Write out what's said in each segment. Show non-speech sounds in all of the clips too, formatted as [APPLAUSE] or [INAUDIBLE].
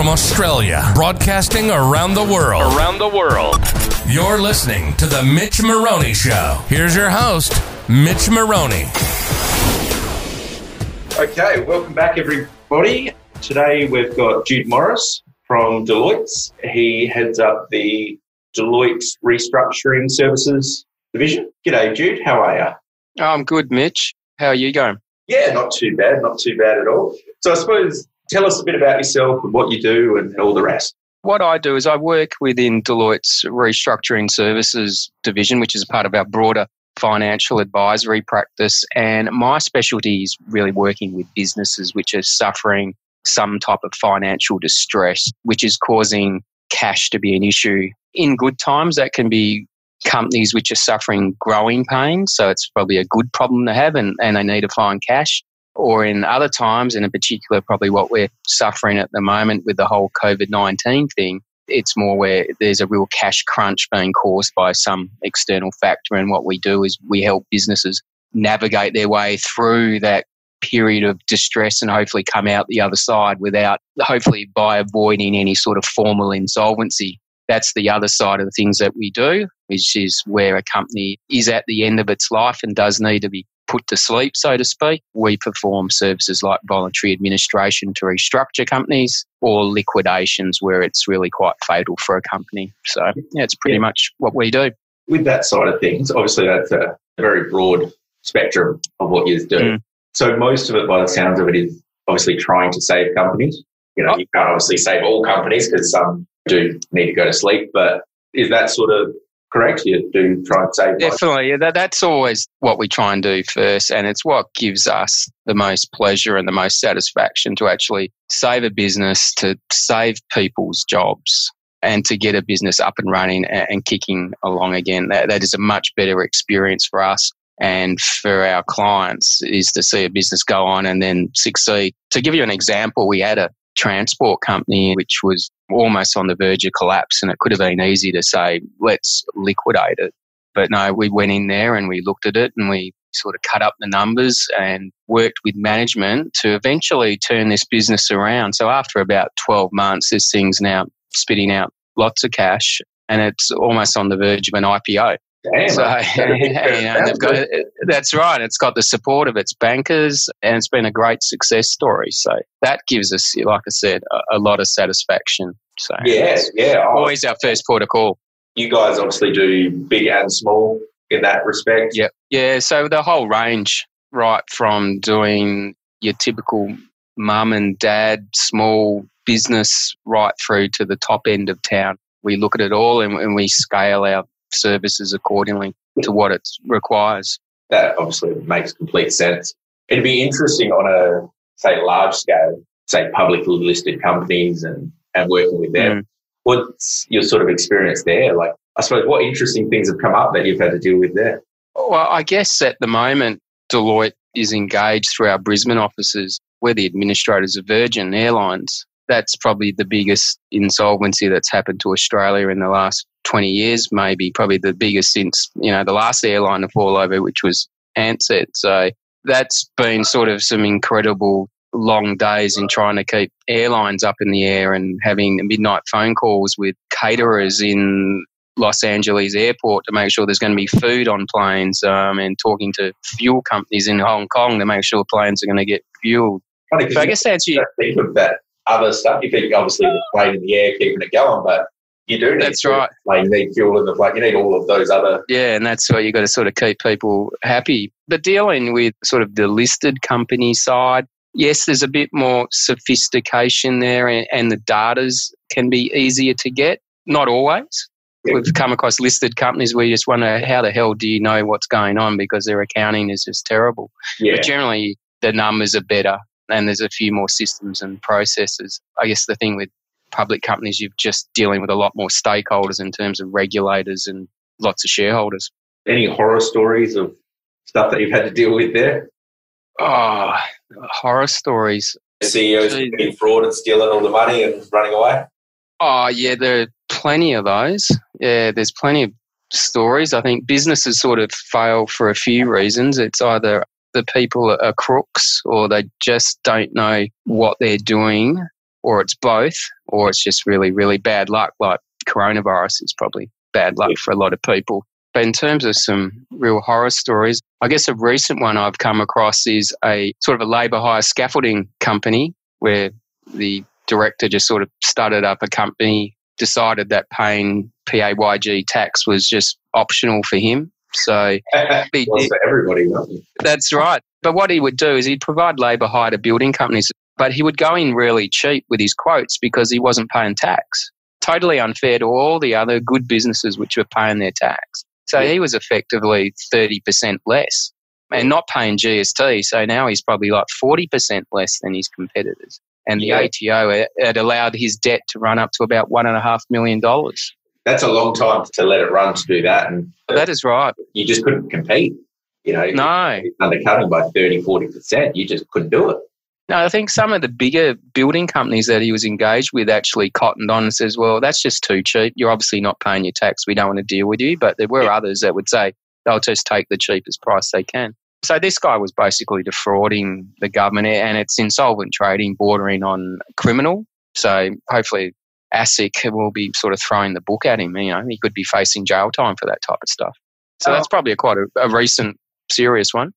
from Australia, broadcasting around the world. Around the world. You're listening to The Mitch Maroney Show. Here's your host, Mitch Maroney. Okay, welcome back, everybody. Today we've got Jude Morris from Deloitte. He heads up the Deloitte Restructuring Services Division. G'day, Jude. How are you? I'm good, Mitch. How are you going? Yeah, not too bad. Not too bad at all. So I suppose tell us a bit about yourself and what you do and all the rest. What I do is I work within Deloitte's Restructuring Services division, which is part of our broader financial advisory practice. And my specialty is really working with businesses which are suffering some type of financial distress, which is causing cash to be an issue. In good times, that can be companies which are suffering growing pains. So it's probably a good problem to have and, and they need to find cash. Or in other times, and in particular, probably what we're suffering at the moment with the whole COVID 19 thing, it's more where there's a real cash crunch being caused by some external factor. And what we do is we help businesses navigate their way through that period of distress and hopefully come out the other side without, hopefully, by avoiding any sort of formal insolvency. That's the other side of the things that we do, which is where a company is at the end of its life and does need to be put to sleep, so to speak. We perform services like voluntary administration to restructure companies or liquidations where it's really quite fatal for a company. So, yeah, it's pretty yeah. much what we do. With that side of things, obviously, that's a very broad spectrum of what you do. Mm. So, most of it, by the sounds of it, is obviously trying to save companies. You know, oh. you can't obviously save all companies because some do need to go to sleep, but is that sort of correct? You do try and save. Definitely, yeah, that, that's always what we try and do first, and it's what gives us the most pleasure and the most satisfaction to actually save a business, to save people's jobs, and to get a business up and running and, and kicking along again. That, that is a much better experience for us and for our clients is to see a business go on and then succeed. To give you an example, we had a transport company which was almost on the verge of collapse. And it could have been easy to say, let's liquidate it. But no, we went in there and we looked at it and we sort of cut up the numbers and worked with management to eventually turn this business around. So after about 12 months, this thing's now spitting out lots of cash and it's almost on the verge of an IPO. Damn, so, [LAUGHS] you know, got, that's right. It's got the support of its bankers and it's been a great success story. So that gives us, like I said, a, a lot of satisfaction. So yeah, yeah. Always our first port of call. You guys obviously do big and small in that respect. Yeah. Yeah. So the whole range, right from doing your typical mum and dad small business right through to the top end of town. We look at it all and, and we scale our services accordingly to what it requires. That obviously makes complete sense. It'd be interesting on a, say, large scale, say, publicly listed companies and, and working with them. Mm. What's your sort of experience there? Like, I suppose, what interesting things have come up that you've had to deal with there? Well, I guess at the moment, Deloitte is engaged through our Brisbane offices. We're the administrators of Virgin Airlines. That's probably the biggest insolvency that's happened to Australia in the last 20 years, maybe probably the biggest since, you know, the last airline to fall over, which was Ansett. So that's been sort of some incredible long days in trying to keep airlines up in the air and having midnight phone calls with caterers in Los Angeles airport to make sure there's going to be food on planes um, and talking to fuel companies in Hong Kong to make sure planes are going to get fueled. Funny, I guess that's you. Think of that other stuff. You think obviously the plane in the air keeping it going, but you do need that's right. Like you need fuel in the plane. You need all of those other. Yeah, and that's why you got to sort of keep people happy. But dealing with sort of the listed company side, yes, there's a bit more sophistication there, and, and the data's can be easier to get. Not always. Yeah. We've come across listed companies where you just wonder how the hell do you know what's going on because their accounting is just terrible. Yeah. But generally, the numbers are better and there's a few more systems and processes. I guess the thing with public companies, you're just dealing with a lot more stakeholders in terms of regulators and lots of shareholders. Any horror stories of stuff that you've had to deal with there? Oh, horror stories. CEOs being fraud and stealing all the money and running away? Oh, yeah, there are plenty of those. Yeah, there's plenty of stories. I think businesses sort of fail for a few reasons. It's either the people are crooks or they just don't know what they're doing or it's both, or it's just really, really bad luck, like coronavirus is probably bad luck for a lot of people. But in terms of some real horror stories, I guess a recent one I've come across is a sort of a labour hire scaffolding company where the director just sort of started up a company, decided that paying PAYG tax was just optional for him. So [LAUGHS] he, well, for everybody, that's right. But what he would do is he'd provide labour hire to building companies, but he would go in really cheap with his quotes because he wasn't paying tax. Totally unfair to all the other good businesses which were paying their tax. So he was effectively 30% less and not paying GST. So now he's probably like 40% less than his competitors. And the yeah. ATO had allowed his debt to run up to about $1.5 million. That's a long time to let it run to do that. And oh, that is right. You just couldn't compete. You know, no. undercutting by 30, 40%. You just couldn't do it. No, I think some of the bigger building companies that he was engaged with actually cottoned on and says, well, that's just too cheap. You're obviously not paying your tax. We don't want to deal with you. But there were yeah. others that would say they'll just take the cheapest price they can. So this guy was basically defrauding the government and it's insolvent trading bordering on criminal. So hopefully ASIC will be sort of throwing the book at him. You know, he could be facing jail time for that type of stuff. So oh. that's probably a quite a, a recent serious one.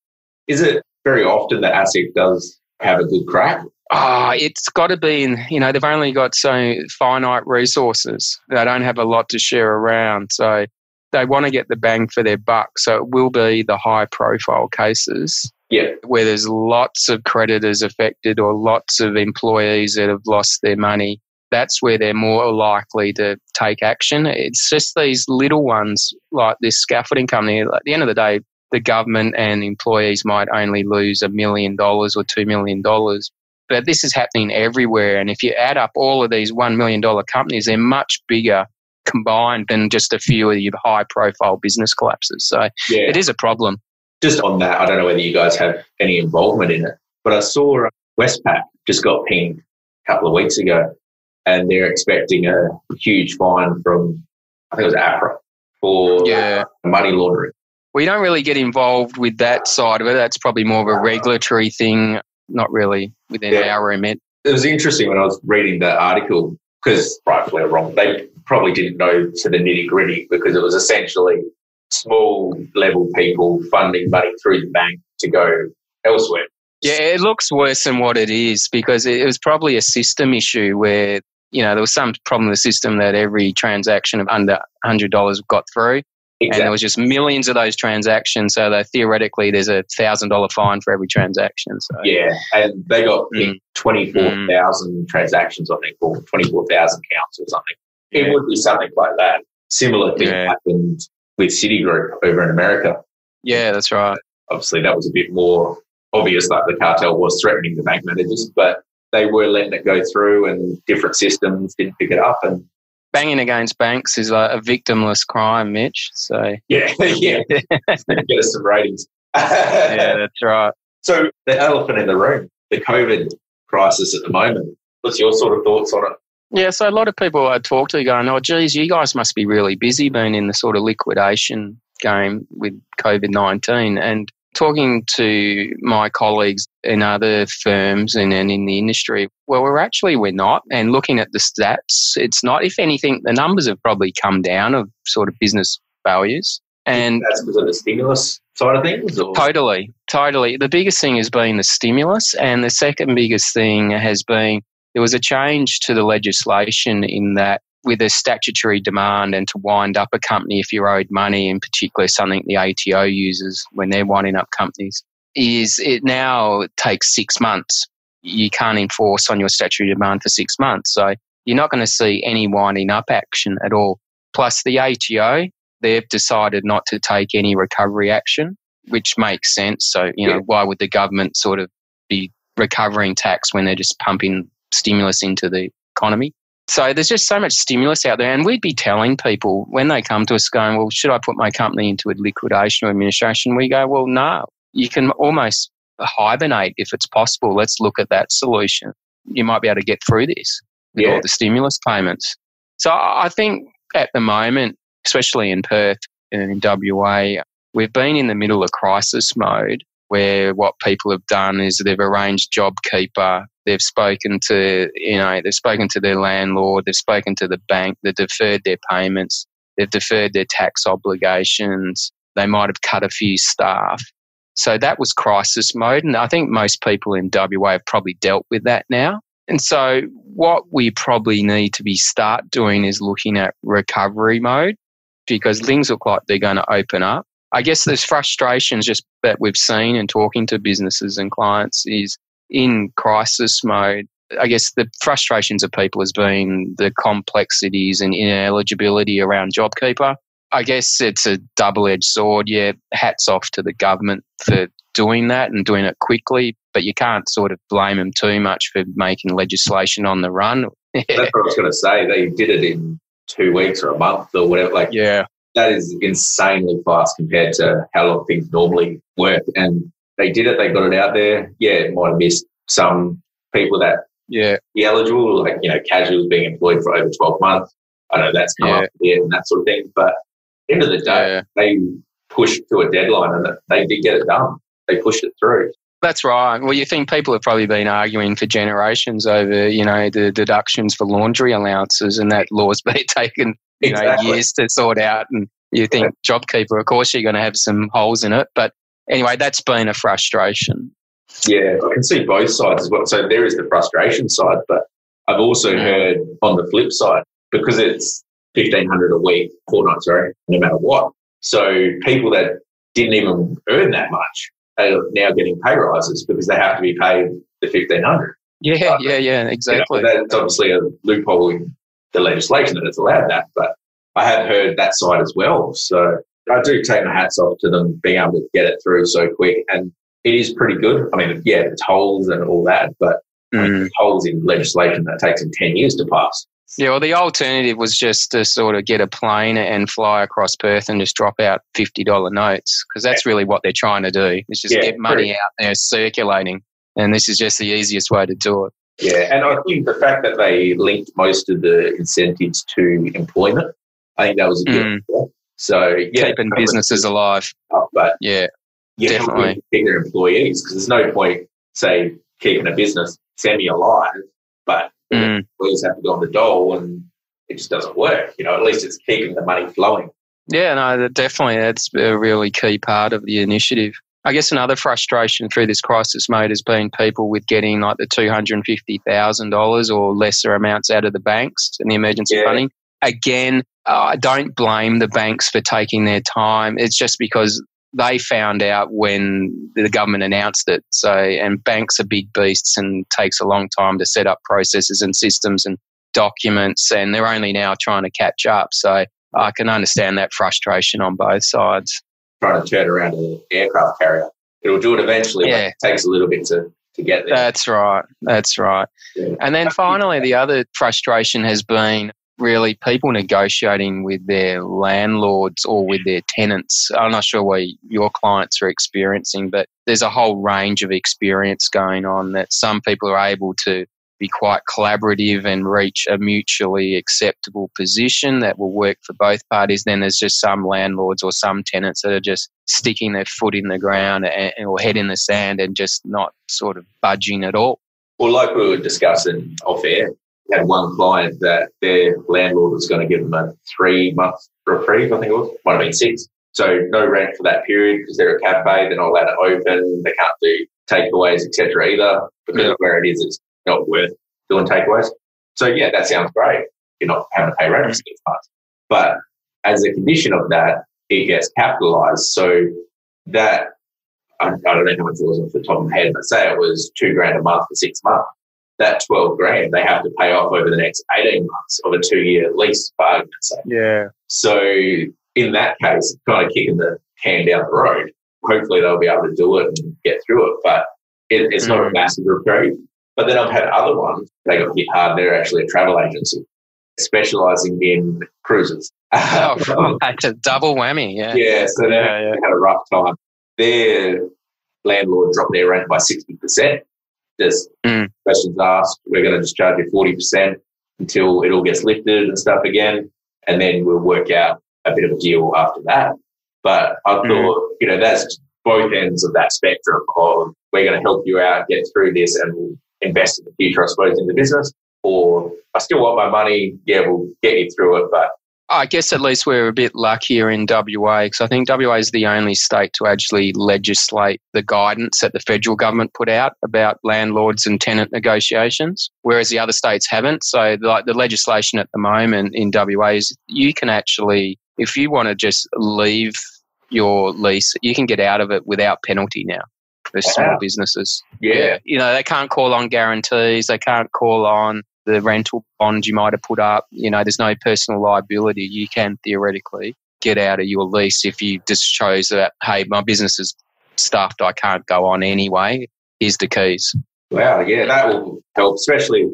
Is it very often that ASIC does have a good crack? Ah, oh, it's got to be in, you know, they've only got so finite resources. They don't have a lot to share around. So they want to get the bang for their buck. So it will be the high profile cases yeah. where there's lots of creditors affected or lots of employees that have lost their money. That's where they're more likely to take action. It's just these little ones like this scaffolding company. At the end of the day, the government and employees might only lose a million dollars or two million dollars. But this is happening everywhere. And if you add up all of these $1 million companies, they're much bigger combined than just a few of your high profile business collapses. So yeah. it is a problem. Just on that, I don't know whether you guys have any involvement in it, but I saw Westpac just got pinged a couple of weeks ago and they're expecting a huge fine from, I think it was APRA for yeah. money laundering we don't really get involved with that side of it. That's probably more of a regulatory thing, not really within yeah. our remit. It was interesting when I was reading the article because, rightfully or wrong, they probably didn't know to the nitty gritty because it was essentially small level people funding money through the bank to go elsewhere. Yeah, it looks worse than what it is because it was probably a system issue where, you know, there was some problem with the system that every transaction of under $100 got through. Exactly. And there was just millions of those transactions. So that theoretically, there's a thousand dollar fine for every transaction. So yeah, and they got mm. twenty four thousand mm. transactions, I think, or twenty four thousand counts or something. Yeah. It would be something like that. Similar thing yeah. happened with Citigroup over in America. Yeah, that's right. Obviously, that was a bit more obvious, like the cartel was threatening the bank managers, but they were letting it go through, and different systems didn't pick it up, and banging against banks is a, a victimless crime, Mitch. So yeah, [LAUGHS] [LAUGHS] yeah, get us some ratings. yeah, that's right. So the elephant in the room, the COVID crisis at the moment. What's your sort of thoughts on it? Yeah, so a lot of people I talk to going, "Oh, geez, you guys must be really busy being in the sort of liquidation game with COVID nineteen." And talking to my colleagues in other firms and, and in the industry, well, we're actually, we're not. And looking at the stats, it's not. If anything, the numbers have probably come down of sort of business failures. And that's because of the stimulus side of things? Or? Totally, totally. The biggest thing has been the stimulus. And the second biggest thing has been there was a change to the legislation in that with a statutory demand and to wind up a company if you're owed money, in particular something the ATO uses when they're winding up companies, is it now takes six months. You can't enforce on your statutory demand for six months. So you're not going to see any winding up action at all. Plus the ATO, they've decided not to take any recovery action, which makes sense. So, you know, yeah. why would the government sort of be recovering tax when they're just pumping stimulus into the economy? So there's just so much stimulus out there. And we'd be telling people when they come to us going, well, should I put my company into a liquidation or administration? We go, well, no, you can almost hibernate if it's possible. Let's look at that solution. You might be able to get through this with yeah. all the stimulus payments. So I think at the moment, especially in Perth and in WA, we've been in the middle of crisis mode where what people have done is they've arranged JobKeeper, they've spoken to, you know, they've spoken to their landlord, they've spoken to the bank, they've deferred their payments, they've deferred their tax obligations, they might have cut a few staff. So that was crisis mode. And I think most people in WA have probably dealt with that now. And so what we probably need to be start doing is looking at recovery mode because things look like they're going to open up. I guess there's frustrations just that we've seen in talking to businesses and clients is in crisis mode. I guess the frustrations of people has been the complexities and ineligibility around JobKeeper. I guess it's a double edged sword. Yeah, hats off to the government for doing that and doing it quickly, but you can't sort of blame them too much for making legislation on the run. [LAUGHS] That's what I was going to say. They did it in two weeks or a month or whatever. Like, yeah, that is insanely fast compared to how long things normally work. And they did it. They got it out there. Yeah, it might have missed some people that yeah be eligible, like you know, casuals being employed for over twelve months. I know that's come Yeah. up there and that sort of thing. But end of the day, Yeah. they pushed to a deadline and they did get it done. They pushed it through. That's right. Well, you think people have probably been arguing for generations over, you know, the deductions for laundry allowances, and that law's [LAUGHS] been taken, you know, years to sort out. And you think JobKeeper, of course, you're going to have some holes in it. But anyway, that's been a frustration. Yeah, I can see both sides as well. So there is the frustration side, but I've also Mm. heard on the flip side because it's fifteen hundred a week, fortnight, sorry, no matter what. So people that didn't even earn that much are now getting pay rises because they have to be paid the fifteen hundred. Yeah, yeah, yeah, exactly. that's obviously a loophole in the legislation that it's allowed that, but I have heard that side as well. So I do take my hats off to them being able to get it through so quick, and it is pretty good. I mean, yeah, the tolls and all that, but Mm. tolls in legislation that takes them ten years to pass. Yeah, well, the alternative was just to sort of get a plane and fly across Perth and just drop out $50 notes because that's really what they're trying to do. Is just Yeah, get money pretty- out there circulating. And this is just the easiest way to do it. Yeah, and I think the fact that they linked most of the incentives to employment, I think that was a good. Mm. So yeah, Keeping businesses alive. up, but Yeah, have Definitely. to keep their employees because there's no point, say, keeping a business semi alive, but Mm. employees have to go on the dole and it just doesn't work. You know, at least it's keeping the money flowing. Yeah, no, definitely. That's a really key part of the initiative. I guess another frustration through this crisis mode has been people with getting like the $250,000 or lesser amounts out of the banks and the emergency Yeah. funding. Again, uh, I don't blame the banks for taking their time. It's just because they found out when the government announced it. So, and banks are big beasts and takes a long time to set up processes and systems and documents, and they're only now trying to catch up. So, I can understand that frustration on both sides. Trying to turn around an aircraft carrier. It'll do it eventually, Yeah. but it takes a little bit to, to get there. That's right. That's right. Yeah. And then finally, the other frustration has been really people negotiating with their landlords or with their tenants. I'm not sure what your clients are experiencing, but there's a whole range of experience going on that some people are able to be quite collaborative and reach a mutually acceptable position that will work for both parties. Then there's just some landlords or some tenants that are just sticking their foot in the ground and, or head in the sand and just not sort of budging at all. Well, like we were discussing off air, we had one client that their landlord was going to give them a three month reprieve, I think it was, might have been six. So no rent for that period because they're a cafe, they're not allowed to open, they can't do takeaways, etc. either because Yeah. of where it is, it's not worth doing takeaways. So yeah, that sounds great. You're not having to pay rent for six months. But as a condition of that, it gets capitalized. So that I, I don't know how much it was off the top of my head, but say it was two grand a month for six months. That 12 grand they have to pay off over the next 18 months of a two year lease, bargain. sake. Yeah. So in that case, kind of kicking the can down the road. Hopefully they'll be able to do it and get through it, but it, it's not a Mm. massive reprieve. But then I've had other ones. They got hit hard. They're actually a travel agency specializing in cruises. Oh, [LAUGHS] that's a [LAUGHS] double whammy. Yeah. yeah, so they Yeah, yeah. had a rough time. Their landlord dropped their rent by sixty percent. Just Mm. questions asked. We're going to just charge you forty percent until it all gets lifted and stuff again, and then we'll work out a bit of a deal after that. But I Mm. thought, you know, that's both ends of that spectrum of we're going to help you out, get through this, and we'll invest in the future, I suppose, in the business. Or I still want my money. Yeah, we'll get you through it, but I guess at least we're a bit luckier in WA because I think WA is the only state to actually legislate the guidance that the federal government put out about landlords and tenant negotiations, whereas the other states haven't. So, like the legislation at the moment in WA is you can actually, if you want to just leave your lease, you can get out of it without penalty now for small businesses. Yeah. You know, they can't call on guarantees, they can't call on the rental bond you might have put up. You know, there's no personal liability. You can theoretically get out of your lease if you just shows that, hey, my business is stuffed, I can't go on anyway. Here's the keys. Wow, yeah, that will help, especially,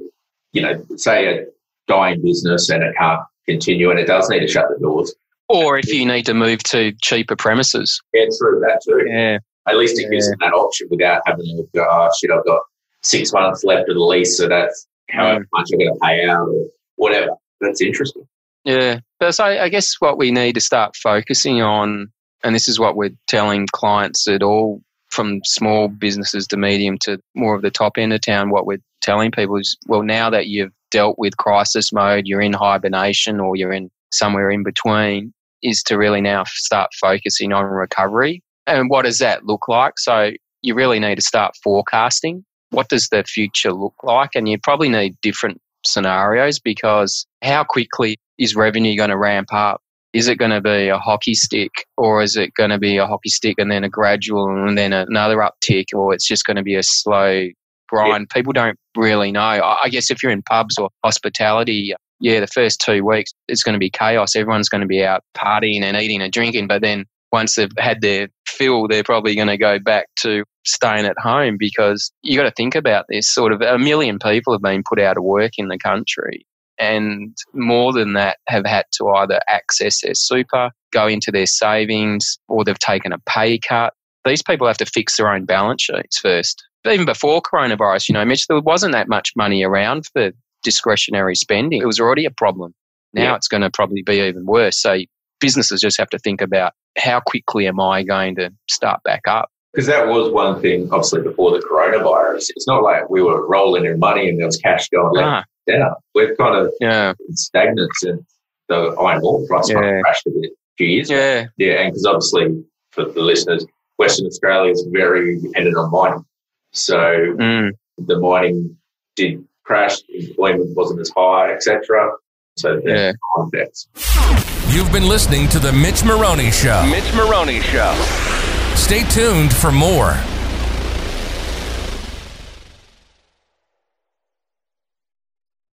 you know, say a dying business and it can't continue and it does need to shut the doors. Or if you need to move to cheaper premises. Yeah, true, that too. Yeah. At least it gives them that option without having to go, oh shit, I've got six months left of the lease, so that's how mm. much I'm going to pay out or whatever. That's interesting. Yeah. But so I guess what we need to start focusing on, and this is what we're telling clients at all from small businesses to medium to more of the top end of town, what we're telling people is, well, now that you've dealt with crisis mode, you're in hibernation or you're in somewhere in between, is to really now start focusing on recovery. And what does that look like? So you really need to start forecasting what does the future look like? And you probably need different scenarios because how quickly is revenue going to ramp up? Is it going to be a hockey stick or is it going to be a hockey stick and then a gradual and then another uptick or it's just going to be a slow grind? Yeah. People don't really know. I guess if you're in pubs or hospitality, yeah, the first two weeks it's going to be chaos. Everyone's going to be out partying and eating and drinking, but then once they've had their fill, they're probably going to go back to staying at home because you got to think about this sort of a million people have been put out of work in the country. And more than that, have had to either access their super, go into their savings, or they've taken a pay cut. These people have to fix their own balance sheets first. Even before coronavirus, you know, Mitch, there wasn't that much money around for discretionary spending. It was already a problem. Now yeah. it's going to probably be even worse. So businesses just have to think about how quickly am I going to start back up? Because that was one thing, obviously, before the coronavirus. It's not like we were rolling in money and there was cash going ah. down. We've kind of yeah. stagnant since the iron ore price yeah. crashed a bit a few years Yeah. Ago. Yeah. And because obviously, for the listeners, Western Australia is very dependent on mining. So mm. the mining did crash, employment wasn't as high, etc. So there's yeah. You've been listening to the Mitch Moroney Show. Mitch Moroney Show. Stay tuned for more.